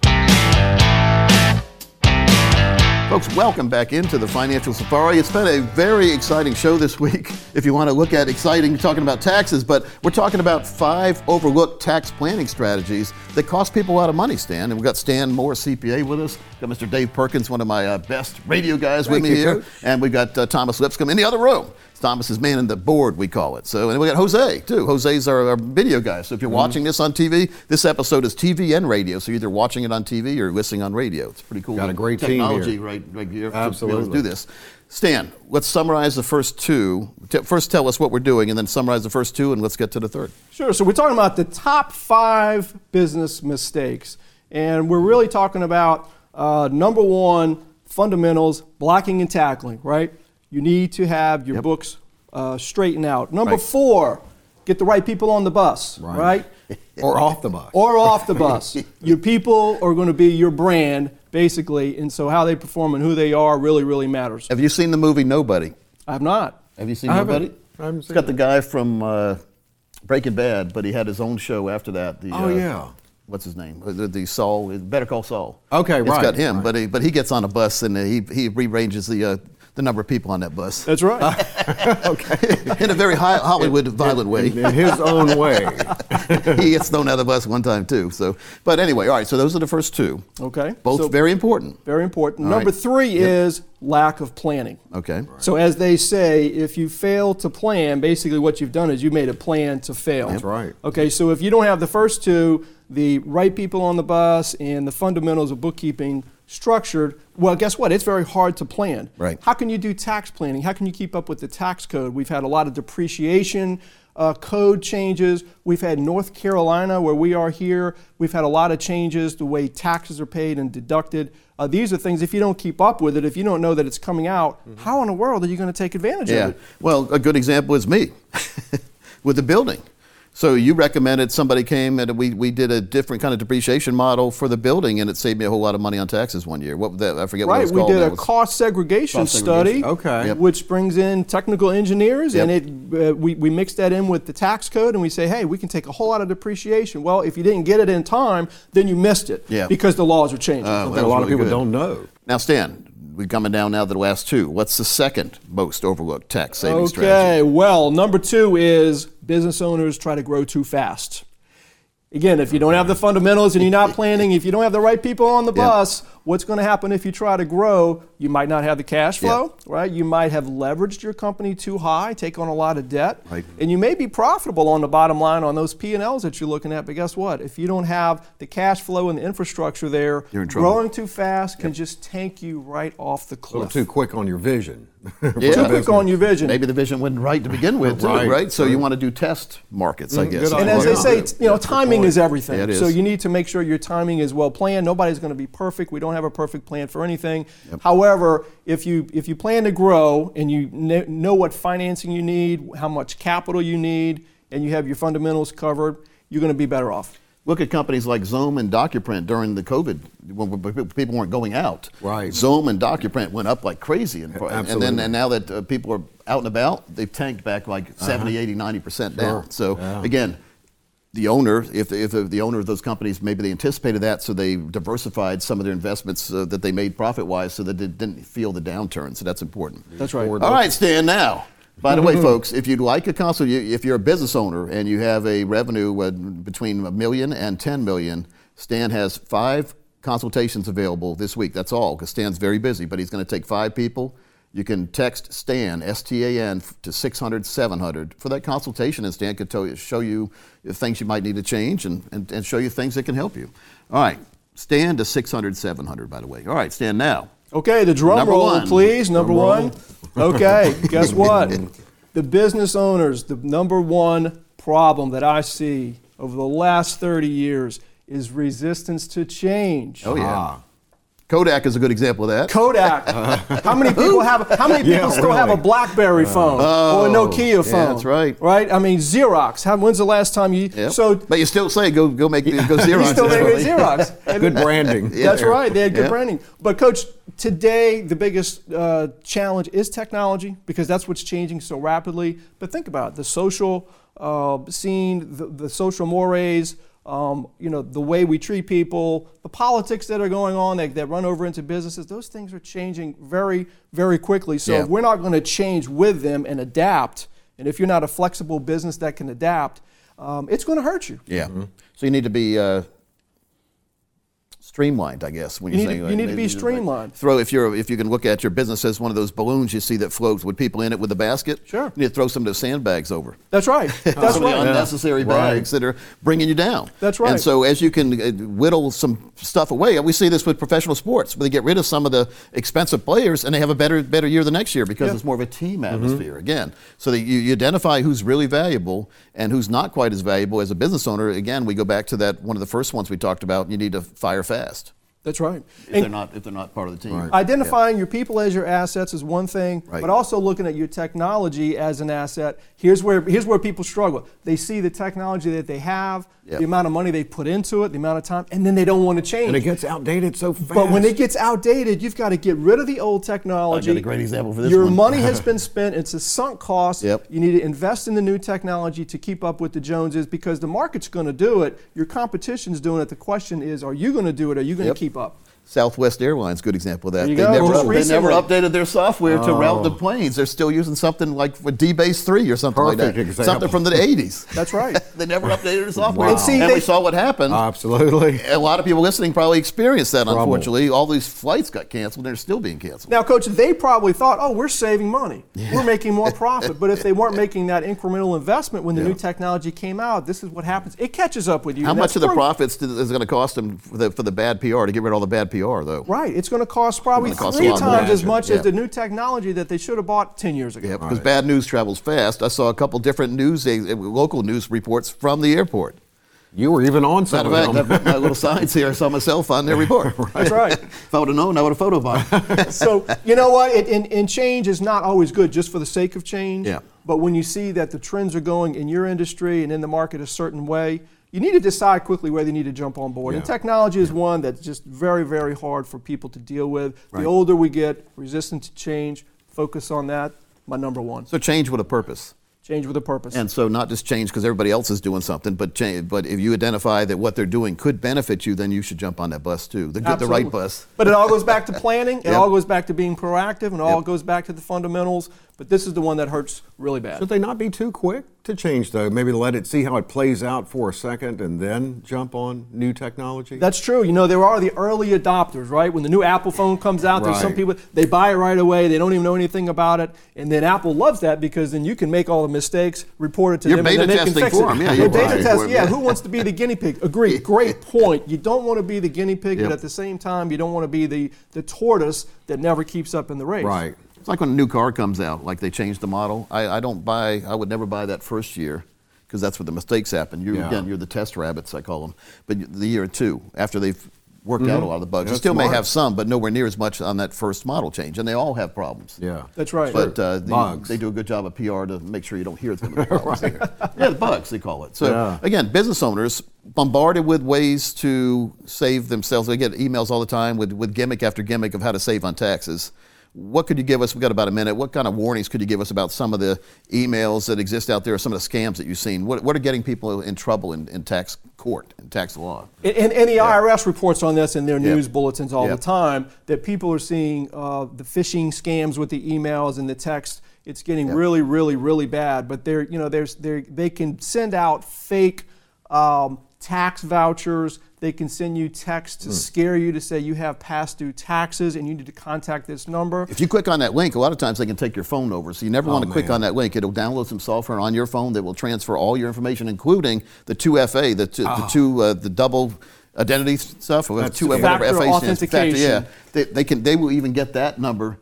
Folks, welcome back into the Financial Safari. It's been a very exciting show this week. If you want to look at exciting, talking about taxes, but we're talking about five overlooked tax planning strategies that cost people a lot of money, Stan. And we've got Stan Moore, CPA, with us. We've got Mr. Dave Perkins, one of my uh, best radio guys with me you, here. Coach. And we've got uh, Thomas Lipscomb in the other room. Thomas is manning the board, we call it. So, and we got Jose too. Jose's our, our video guy. So if Mm-hmm. you're watching this on TV, this episode is TV and radio. So you're either watching it on TV or listening on radio. It's pretty cool. Got a great team here. technology right, right here. able to Absolutely. do this. Stan, let's summarize the first two. First, tell us what we're doing, and then summarize the first two, and let's get to the third. Sure. So we're talking about the top five business mistakes, and we're really talking about uh, number one, fundamentals, blocking and tackling. Right? You need to have your Yep. books uh, straightened out. Number Right. four, get the right people on the bus. Right? or off the bus. or off the bus. your people are going to be your brand, basically, and so how they perform and who they are really, really matters. Have you seen the movie Nobody? I have not. Have you seen I haven't- Nobody? I haven't it's got the guy from uh, Breaking Bad, but he had his own show after that. The, Oh, uh, yeah. What's his name? Uh, The, the Saul, Better Call Saul. Okay, It's right, It's got him, right. but he, but he gets on a bus and uh, he he rearranges the uh, the number of people on that bus That's right. Okay. In a very high Hollywood violent way. In his own way. he gets thrown out of the bus one time too. So, but anyway, all right. So those are the first two. Okay. Both So- very important. Very important. All Number right. three Yep. is lack of planning. Okay. So, as they say, if you fail to plan, basically what you've done is you made a plan to fail. That's right. Okay, so if you don't have the first two, the right people on the bus and the fundamentals of bookkeeping structured, well, guess what? It's very hard to plan. Right. How can you do tax planning? How can you keep up with the tax code? We've had a lot of depreciation. Uh, code changes. We've had North Carolina, where we are here. We've had a lot of changes the way taxes are paid and deducted. Uh, these are things, if you don't keep up with it, if you don't know that it's coming out, how in the world are you going to take advantage Yeah. of it? Well, a good example is me with the building. So you recommended somebody came and we, we did a different kind of depreciation model for the building, and it saved me a whole lot of money on taxes one year. What that? I forget what it Right, was Right, we did a It was- cost segregation study. Okay. Yep. which brings in technical engineers, and it uh, we, we mix that in with the tax code, and we say, hey, we can take a whole lot of depreciation. Well, if you didn't get it in time, then you missed it Yeah. because the laws are changing. Oh, a that was lot of people good. don't know. Now, Stan, we're coming down now to the last two. What's the second most overlooked tax saving okay, strategy? well, number two is business owners try to grow too fast. Again, if you don't have the fundamentals and you're not planning, if you don't have the right people on the Yeah. bus, what's going to happen if you try to grow? You might not have the cash flow, right? You might have leveraged your company too high, take on a lot of debt, Right. and you may be profitable on the bottom line on those P&Ls that you're looking at. But guess what? If you don't have the cash flow and the infrastructure there, You're in trouble. growing too fast can just tank you right off the A little cliff. too quick on your vision. Yeah. Too quick on your vision. Maybe the vision wasn't right to begin with, too, right? Right, So you want to do test markets, I Mm, guess. And as they say, it's- you know, timing is everything. Yeah, it So you need to make sure your timing is well planned. Nobody's going to be perfect. We don't have a perfect plan for anything. However, if you if you plan to grow and you kn- know what financing you need, how much capital you need, and you have your fundamentals covered, you're going to be better off. Look at companies like Zoom and DocuPrint during the COVID when people weren't going out. Right. Zoom and DocuPrint went up like crazy. And, and then and now that uh, people are out and about, they've tanked back like 70, 80, 90% down. So Yeah. again, the owner, if, if the owner of those companies, maybe they anticipated that, so they diversified some of their investments uh, that they made profit wise so that they didn't feel the downturn. So that's important. That's right. All right, Stan, now. By the way, folks, if you'd like a consult, you- if you're a business owner and you have a revenue uh, between a million and 10 million, Stan has five consultations available this week. That's all, because Stan's very busy, but he's going to take five people. You can text Stan, S T A N, to 600 700 for that consultation, and Stan can tell you, show you things you might need to change and, and, and show you things that can help you. All right, Stan to 600 700, by the way. All right, Stan, now. Okay, the drum Number roll, one. please. Number Drum roll. one. Okay, guess what? The business owners, the number one problem that I see over the last 30 years is resistance to change. Oh, yeah. Ah. Kodak is a good example of that. Kodak. how many people have? How many people Yeah, still have a really. BlackBerry phone or a Nokia phone? Oh, that's right. Right. I mean, Xerox. How, when's the last time you? Yep. So but you still say go go make go Xerox. you still make Really. Xerox. Good branding. That's right. They had good Yeah. branding. But coach, today the biggest uh, challenge is technology because that's what's changing so rapidly. But think about it, the social uh, scene, the, the social mores. Um, you know the way we treat people, the politics that are going on that, that run over into businesses. Those things are changing very, very quickly. So Yeah. if we're not going to change with them and adapt, and if you're not a flexible business that can adapt, um, it's going to hurt you. Yeah. So you need to be uh, streamlined, I guess. When You you're need to- you need to be maybe streamlined. Throw if you're if you can look at your business as one of those balloons you see that floats with people in it with a basket. Sure. You need to throw some of those sandbags over. That's right. That's some of the right. unnecessary bags that are bringing you down. That's right. And so as you can uh, whittle some stuff away, we see this with professional sports, where they get rid of some of the expensive players and they have a better better year the next year because Yeah. it's more of a team atmosphere again. So that you, you identify who's really valuable and who's not quite as valuable as a business owner. Again, we go back to that one of the first ones we talked about. You need to fire fast test. That's right. if And- they're not if they're not part of the team. Identifying your people as your assets is one thing, Right. but also looking at your technology as an asset. Here's where here's where people struggle. They see the technology that they have, Yep. the amount of money they put into it, the amount of time, and then they don't want to change. And it gets outdated so fast. but when it gets outdated, you've got to get rid of the old technology. I got a great example for this Your one. money has been spent. It's a sunk cost. Yep. You need to invest in the new technology to keep up with the Joneses because the market's going to do it. Your competition's doing it. The question is, are you going to do it? Are you going Yep. to keep up? Southwest Airlines, good example of that. They, never, Just they never updated their software to route the oh. planes. They're still using something like D-Base 3 or something like that. example. Something from the 80s. That's right. they never updated their software. Wow. And see, and they- we saw what happened. Absolutely. a lot of people listening probably experienced that, Trouble. unfortunately. All these flights got canceled and they're still being canceled. Now, coach, they probably thought, oh, we're saving money. We're making more profit. But if they weren't making that incremental investment when the new technology came out, this is what happens. It catches up with you. How much of the profits is it going to cost them for the, for the bad PR, to get rid of all the bad PR, though? Right. It's going to cost probably cost three lot more. times as much Yeah. as the new technology that they should have bought 10 years ago. Yeah, because bad news travels fast. I saw a couple different news, uh, local news reports from the airport. You were even on some Matter of of fact, them. I've got my little signs here. I saw myself on their report. That's right. If I would have known, I would have photobomb. so you know what? It, and, and change is not always good just for the sake of change. Yeah. But when you see that the trends are going in your industry and in the market a certain way, you need to decide quickly whether you need to jump on board. And technology is one that's just very, very hard for people to deal with. The older we get, resistant to change, focus on that. My number one. so change with a purpose. Change with a purpose. And so not just change because everybody else is doing something, but change, but if you identify that what they're doing could benefit you, then you should jump on that bus too. The, good, the right bus. But it all goes back to planning. It Yep. all goes back to being proactive, and it all goes back to the fundamentals. But this is the one that hurts really bad. Should they not be too quick to change, though? Maybe let it see how it plays out for a second and then jump on new technology? That's true. You know, there are the early adopters, right? When the new Apple phone comes out, there's some people, they buy it right away. They don't even know anything about it. And then Apple loves that because then you can make all the mistakes, report it to You're them, and then they can fix for it. 'em. Yeah, You're beta right. test. Yeah, who wants to be the guinea pig? Agree. Great point. You don't want to be the guinea pig, Yep. but at the same time, you don't want to be the, the tortoise that never keeps up in the race. right. It's like when a new car comes out, like they change the model. I, I don't buy, I would never buy that first year because that's where the mistakes happen. You, Yeah. Again, you're the test rabbits, I call them. But the year or two after they've worked out a lot of the bugs, you That's still may have some, but nowhere near as much on that first model change. And they all have problems. Yeah. That's right. But uh, the, Bugs. they do a good job of PR to make sure you don't hear it's going to be problems. Yeah, the bugs they call it. So Yeah. again, business owners, bombarded with ways to save themselves. They get emails all the time with, with gimmick after gimmick of how to save on taxes. What could you give us? We've got about a minute. What kind of warnings could you give us about some of the emails that exist out there, or some of the scams that you've seen? What, what are getting people in trouble in, in tax court, in tax law? And, and, and the IRS reports on this in their Yep. news bulletins all Yep. the time that people are seeing uh, the phishing scams with the emails and the text. It's getting really, really, really bad. But they're, you know, there's, they're, they can send out fake um, tax vouchers. They can send you texts to scare you to say you have past due taxes and you need to contact this number. If you click on that link, a lot of times they can take your phone over. So you never want to click on that link. It'll download some software on your phone that will transfer all your information, including the 2FA, the, two, the two, uh, the double identity stuff, or That's two scary. whatever Factor FA stands. Factor, authentication. yeah, they, they can. They will even get that number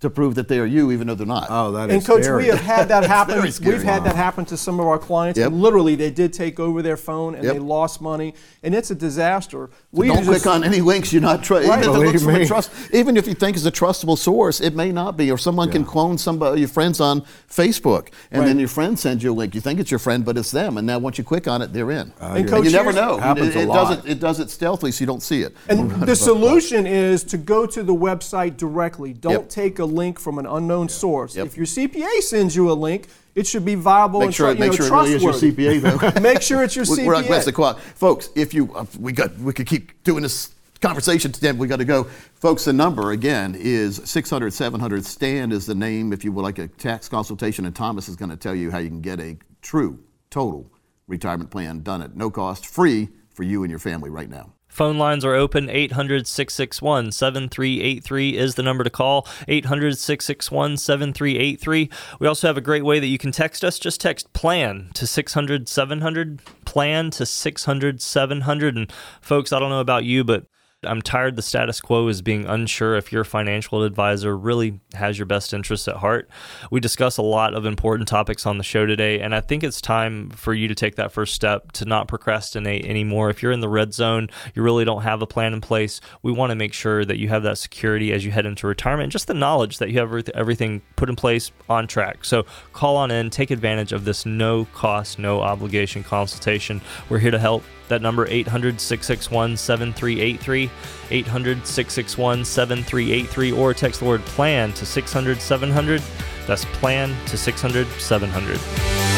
to prove that they are you, even though they're not. Oh, that And is coach, scary. we have had that happen. very scary. We've had that happen to some of our clients. Yep. And literally, they did take over their phone and Yep. they lost money, and it's a disaster. We Don't just- click on any links you're not trust. Right. Even, if Believe looks from a me. trust, even if you think it's a trustable source, it may not be. Or someone can clone somebody, your friends on Facebook, and then your friend sends you a link. You think it's your friend, but it's them. And now once you click on it, they're in. Uh, and And Coach, you never here's- know. Happens it, a it lot. does it. It does it stealthily, so you don't see it. And the solution is to go to the website directly. Don't Yep. take a link from an unknown source. Yep. If your CPA sends you a link, it should be viable Make and sure, you make know, sure it really is your trustworthy. CPA though. Make sure it's your We- We're CPA. Quest O'Clock. Folks, if you, uh, we got, we could keep doing this conversation today, but we got to go. Folks, the number again is 600 700. Stand is the name if you would like a tax consultation, and Thomas is going to tell you how you can get a true, total retirement plan done at no cost, free for you and your family right now. Phone lines are open. 800 661 7383 is the number to call. 800 661 7383. We also have a great way that you can text us. Just text PLAN to 600 700. PLAN to 600 700. And folks, I don't know about you, but I'm tired the status quo is being unsure if your financial advisor really has your best interests at heart. We discuss a lot of important topics on the show today, and I think it's time for you to take that first step to not procrastinate anymore. If you're in the red zone, you really don't have a plan in place, we want to make sure that you have that security as you head into retirement just the knowledge that you have everything put in place on track. So call on in, take advantage of this no cost, no obligation consultation. We're here to help. That number 800 661 7383, 800 661 7383, or text the word plan to 600 700. That's plan to 600 700.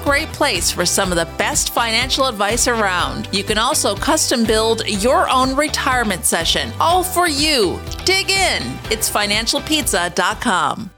great place for some of the best financial advice around. You can also custom build your own retirement session, all for you. Dig in. It's financialpizza.com.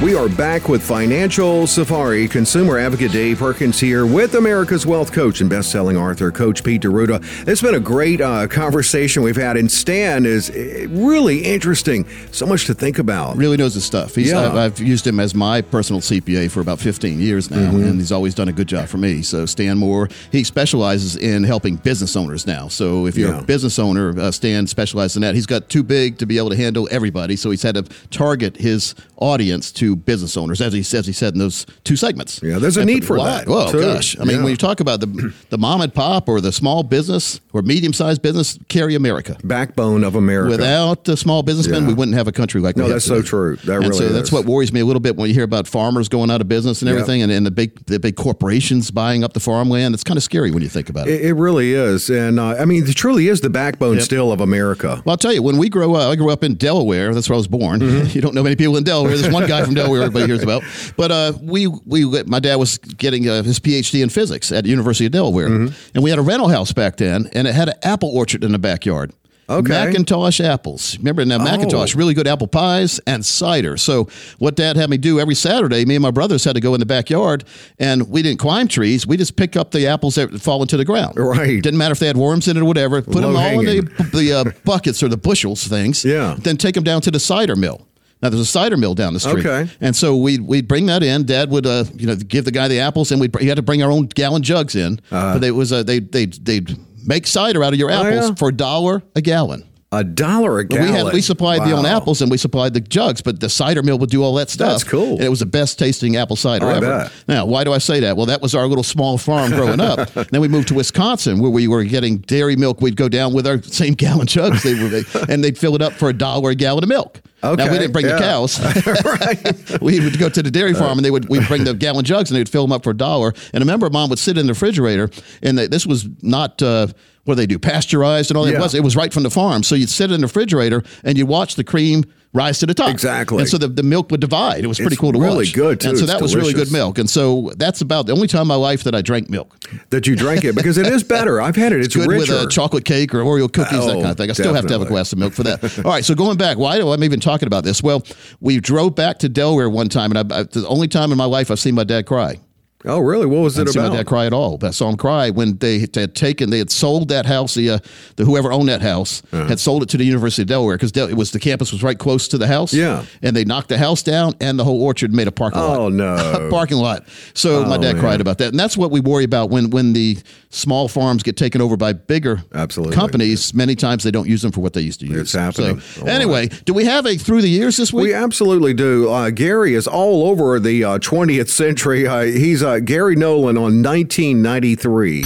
We are back with Financial Safari. Consumer advocate Dave Perkins here with America's Wealth Coach and best-selling author Coach Pete D'Arruda. It's been a great uh, conversation we've had, and Stan is uh, really interesting. So much to think about. Really knows his stuff. He's, Yeah. I've, I've used him as my personal CPA for about 15 years now, Mm-hmm. and he's always done a good job for me. So Stan Moore, he specializes in helping business owners now. So if you're Yeah. a business owner, uh, Stan specializes in that. He's got too big to be able to handle everybody, so he's had to target his audience to business owners, as he says he said in those two segments. Yeah, there's a And need for why? that, Oh gosh, I mean, Yeah. when you talk about the the mom and pop or the small business or medium sized business, carry America. Backbone of America. Without the small businessmen, Yeah. we wouldn't have a country like No, that's so true. That and really so that's what worries me a little bit when you hear about farmers going out of business and Yep. everything, and, and the big the big corporations buying up the farmland. It's kind of scary when you think about it. It, it really is, and uh, I mean, it truly is the backbone still of America. Well, I'll tell you, when we grow up, I grew up in Delaware. That's where I was born. Mm-hmm. You don't know many people in Delaware. There's one guy from Delaware everybody hears about. But uh, we, we, my dad was getting uh, his PhD in physics at the University of Delaware. Mm-hmm. And we had a rental house back then, and it had an apple orchard in the backyard. Okay. Oh. McIntosh apples. Remember now, McIntosh, really good apple pies and cider. So, what dad had me do every Saturday, me and my brothers had to go in the backyard, and we didn't climb trees. We just pick up the apples that fall into the ground. Right. Didn't matter if they had worms in it or whatever. Put them all in the, the uh, buckets or the bushels things. Yeah. Then take them down to the cider mill. Now there's a cider mill down the street, Okay. and so we'd we'd bring that in. Dad would uh, you know give the guy the apples, and we he had to bring our own gallon jugs in. But it was uh, they they they'd make cider out of your apples Oh, yeah? for a dollar a gallon. A dollar a gallon. We had we supplied the own apples and we supplied the jugs, but the cider mill would do all that stuff. That's cool. And it was the best tasting apple cider I ever. bet. Now, why do I say that? Well, that was our little small farm growing up. then we moved to Wisconsin, where we were getting dairy milk. We'd go down with our same gallon jugs, they were, and they'd fill it up for a dollar a gallon of milk. Okay, Now we didn't bring yeah. the cows. we would go to the dairy farm and they would we'd bring the gallon jugs and they'd fill them up for a dollar. And I remember mom would sit in the refrigerator and they, this was not uh, what they do pasteurized and all that. Yeah. It was it was right from the farm. So you'd sit in the refrigerator and you watch the cream rise to the top. Exactly. And so the, the milk would divide. It was pretty It's cool to really watch. good, too. And so It's that was really good milk. And so that's about the only time in my life that I drank milk. that you drank it because it is better. I've had it. It's, good uh, richer. with a chocolate cake or Oreo cookies, that Oh, kind of thing. I still have to have a glass of milk for that. All right, so going back, why do I'm even talking about this? Well, we drove back to Delaware one time, and I, I, the only time in my life I've seen my dad cry. Oh, really? What was I it didn't see my about? dad cry at all. I saw him cry when they had taken, they had sold that house. The, uh, the whoever owned that house Uh-huh. had sold it to the University of Delaware because it was the campus was right close to the house. Yeah. and they knocked the house down and the whole orchard made a parking lot. Oh, no. parking lot. So my Oh, dad man. cried about that, and that's what we worry about when when the small farms get taken over by bigger Absolutely. companies. Many times they don't use them for what they used to use. It's happening. So, anyway, do we have a through the years this week? We absolutely do. Uh, Gary is all over the uh, 20th century. Uh, he's uh, Gary Nolan on 1993.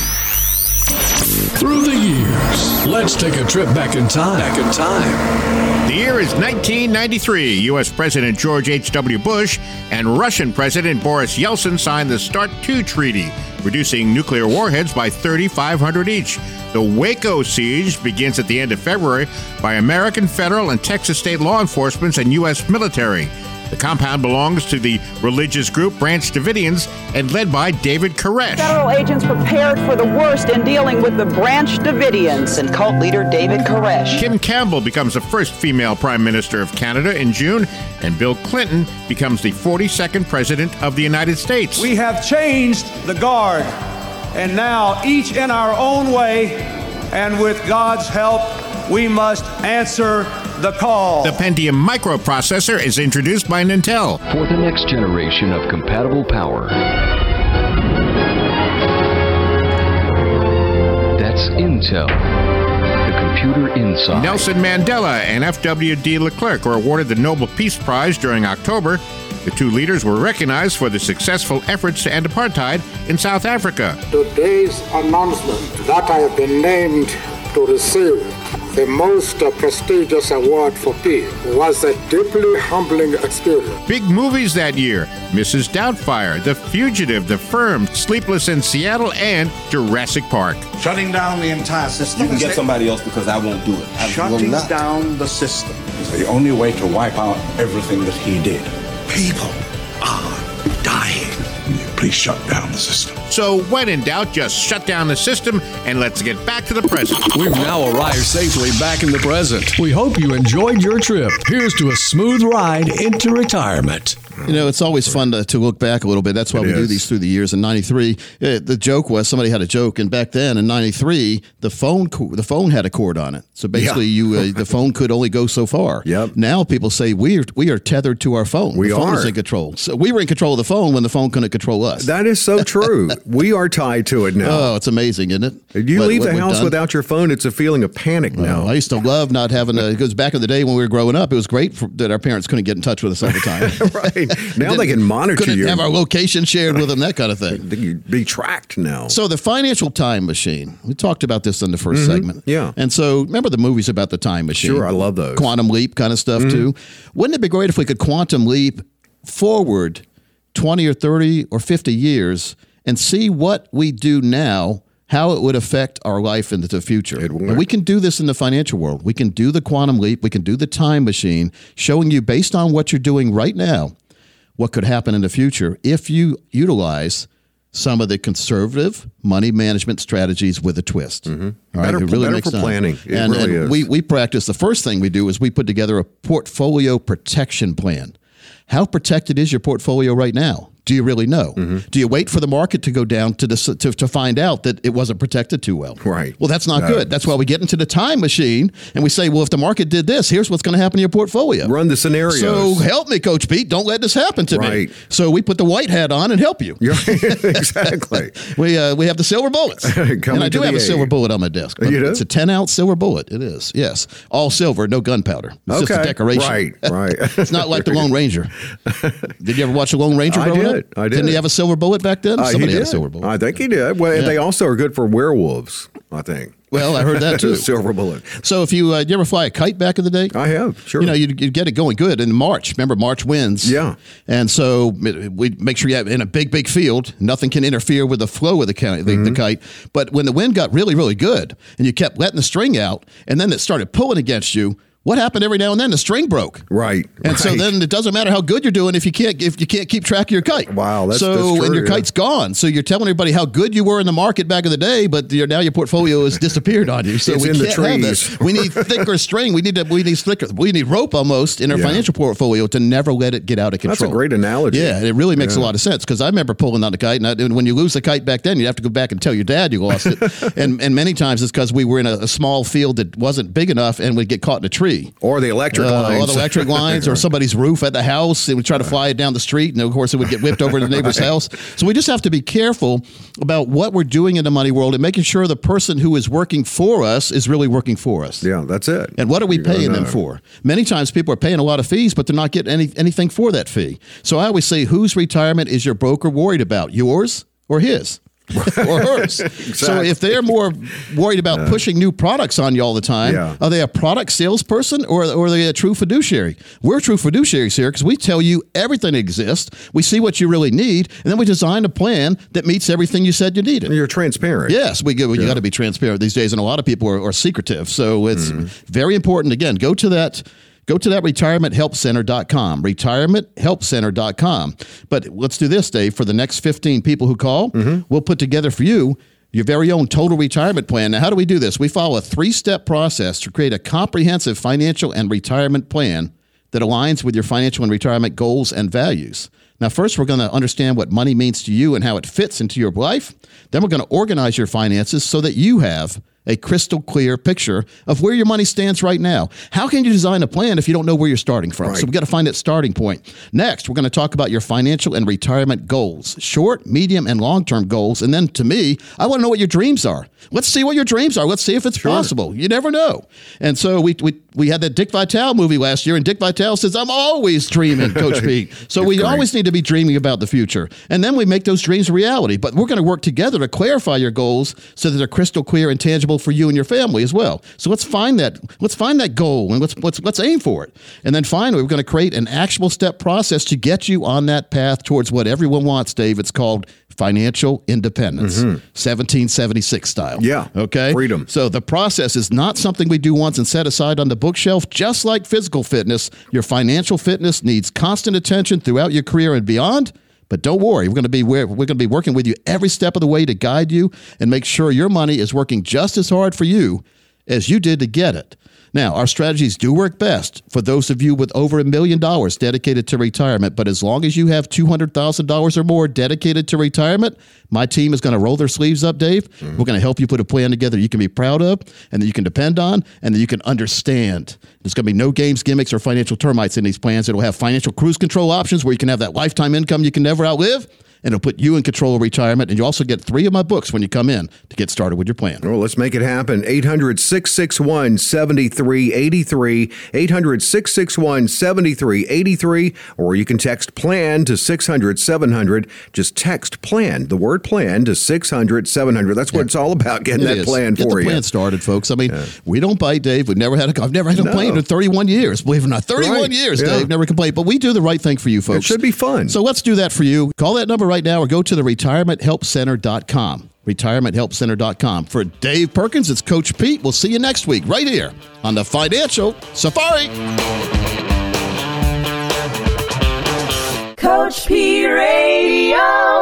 Through the years, let's take a trip back in time. Back in time. The year is 1993. U.S. President George H.W. Bush and Russian President Boris Yeltsin signed the START II Treaty, reducing nuclear warheads by 3,500 each. The Waco siege begins at the end of February by American federal and Texas state law enforcement and U.S. military. The compound belongs to the religious group Branch Davidians and led by David Koresh. Federal agents prepared for the worst in dealing with the Branch Davidians and cult leader David Koresh. Kim Campbell becomes the first female Prime Minister of Canada in June, and Bill Clinton becomes the 42nd President of the United States. We have changed the guard, and now, each in our own way, and with God's help, we must answer the call. the Pentium microprocessor is introduced by Intel. For the next generation of compatible power. That's Intel. The computer inside. Nelson Mandela and F.W. de Klerk were awarded the Nobel Peace Prize during October. The two leaders were recognized for the successful efforts to end apartheid in South Africa. Today's announcement that I have been named to receive the most uh, prestigious award for peace was a deeply humbling experience. Big movies that year Mrs. Doubtfire, The Fugitive, The Firm, Sleepless in Seattle, and Jurassic Park. Shutting down the entire system. You can get somebody else because I won't do it. I will Shutting not. down the system is the only way to wipe out everything that he did. People are dying. Please shut down the system. So, when in doubt, just shut down the system and let's get back to the present. We've now arrived safely back in the present. We hope you enjoyed your trip. Here's to a smooth ride into retirement. You know, it's always fun to, to look back a little bit. That's why It we do these through the years. In '93, uh, the joke was somebody had a joke, and back then in '93, the phone the phone had a cord on it. So basically, you uh, the phone could only go so far. Yep. Now people say we are we are tethered to our phone. We the phone is are. in control. So we were in control of the phone when the phone couldn't control us. That is so true. we are tied to it now. oh, it's amazing, isn't it? you What- leave what the house done? without your phone, it's a feeling of panic now. I used to love not having a because back in the day when we were growing up, it was great for, that our parents couldn't get in touch with us all the time. right. Now they can monitor couldn't you. have our location shared with them, that kind of thing. You'd be tracked now. So the financial time machine. We talked about this in the 1st segment. Mm-hmm. Yeah. And so remember the movies about the time machine. Sure, I love those. Mm-hmm. Quantum leap kind of stuff too. Wouldn't it be great if we could quantum leap forward 20 or 30 or 50 years and see what we do now how it would affect our life into the future. And we can do this in the financial world. We can do the quantum leap, we can do the time machine, showing you based on what you're doing right now what could happen in the future if you utilize some of the conservative money management strategies with a twist. All right, Mm-hmm. Better- it really better makes for sense. planning. It and, really and is. we we practice. The first thing we do is we put together a portfolio protection plan. How protected is your portfolio right now? Do you really know? Mm-hmm. Do you wait for the market to go down to, dis- to to find out that it wasn't protected too well? Right. Well, that's not No. good. That's why we get into the time machine and we say, well, if the market did this, here's what's going to happen to your portfolio. Run the scenarios. So help me, Coach Pete. Don't let this happen to Right. me. So we put the white hat on and help you. exactly. we uh, we have the silver bullets, and I do have a silver bullet on my desk. You do? It's a ten ounce silver bullet. It is. Yes, all silver, no gunpowder. It's just a decoration. Right, right. it's not like the Lone Ranger. Did you ever watch the Lone Ranger? I growing did. I did. Didn't he have a silver bullet back then? Uh, Somebody had a silver bullet. I think he did. Well, Yeah. they also are good for werewolves. I think. Well, I heard that too. silver bullet. So if you uh, you ever fly a kite back in the day? I have. Sure. You know, you you get it going good in March. Remember, March winds. Yeah. And so we make sure you have in a big, big field. Nothing can interfere with the flow of the kite. The, Mm-hmm. the kite. But when the wind got really, really good, and you kept letting the string out, and then it started pulling against you. What happened every now and then? The string broke. Right. And so then it doesn't matter how good you're doing if you can't if you can't keep track of your kite. Wow, that's- so that's true, and your yeah. kite's gone. So you're telling everybody how good you were in the market back in the day, but you're, now your portfolio has disappeared on you. So It's we in can't have trees. this. We need thicker string. We need to, we need thicker. We need rope almost in our Yeah. financial portfolio to never let it get out of control. That's a great analogy. Yeah, and it really makes a lot of sense because I remember pulling on the kite, and, I, and when you lose the kite back then, you have to go back and tell your dad you lost it. and and many times it's because we were in a, a small field that wasn't big enough, and we'd get caught in a tree Or the electric uh, lines. or the electric lines, or somebody's roof at the house. They would try to fly it down the street, and of course, it would get whipped over to the neighbor's house. So we just have to be careful about what we're doing in the money world and making sure the person who is working for us is really working for us. Yeah, that's it. And what are we You paying them for? Many times people are paying a lot of fees, but they're not getting any, anything for that fee. So I always say, whose retirement is your broker worried about, yours or his? Or hers. So if they're more worried about pushing new products on you all the time, Yeah. are they a product salesperson or, or are they a true fiduciary? We're true fiduciaries here because we tell you everything exists. We see what you really need, and then we design a plan that meets everything you said you needed. You're transparent. Yes, we go. You got to be transparent these days, and a lot of people are, are secretive. So it's mm-hmm. very important. Again, go to that. Go to that retirementhelpcenter.com, retirementhelpcenter.com. But let's do this, Dave. For the next 15 people who call, mm-hmm. we'll put together for you your very own total retirement plan. Now, how do we do this? We follow a three step process to create a comprehensive financial and retirement plan that aligns with your financial and retirement goals and values. Now, first, we're going to understand what money means to you and how it fits into your life. Then, we're going to organize your finances so that you have a crystal clear picture of where your money stands right now. How can you design a plan if you don't know where you're starting from? So, we've got to find that starting point. Next, we're going to talk about your financial and retirement goals short, medium, and long term goals. And then, to me, I want to know what your dreams are. Let's see what your dreams are. Let's see if it's possible. You never know. And so, we, we, we had that Dick Vitale movie last year, and Dick Vitale says, I'm always dreaming, Coach Pete. So, we always need to be dreaming about the future. And then we make those dreams a reality. But we're going to work together to clarify your goals so that they're crystal clear and tangible for you and your family as well. So let's find that let's find that goal and let's let's let's aim for it. And then finally, we're going to create an actual step process to get you on that path towards what everyone wants, Dave. It's called financial independence, mm-hmm. 1776 style. Yeah. Okay. Freedom. So the process is not something we do once and set aside on the bookshelf. Just like physical fitness, your financial fitness needs constant attention throughout your career and beyond. But don't worry, we're going to be we're, going to be working with you every step of the way to guide you and make sure your money is working just as hard for you as you did to get it. Now, our strategies do work best for those of you with over a million dollars dedicated to retirement. But as long as you have $200,000 or more dedicated to retirement, my team is going to roll their sleeves up, Dave. Mm-hmm. We're going to help you put a plan together you can be proud of and that you can depend on and that you can understand. There's going to be no games, gimmicks, or financial termites in these plans. It'll have financial cruise control options where you can have that lifetime income you can never outlive and it'll put you in control of retirement. And you also get three of my books when you come in to get started with your plan. Well, let's make it happen. 800 661 7383. 800 661 7383. Or you can text plan to 600 700. Just text plan, the word plan to 600 700. That's what it's all about, getting It that is. plan Get for the you. plan started, folks. I mean, we don't bite, Dave. We've never had a. I've never had a No. complaint in 31 years. Believe it or not, 31 Right. years, Yeah. Dave. Never complained. But we do the right thing for you, folks. It should be fun. So let's do that for you. Call that number right now, or go to the retirementhelpcenter.com. Retirementhelpcenter.com. For Dave Perkins, it's Coach Pete. We'll see you next week, right here on the Financial Safari. Coach P Radio.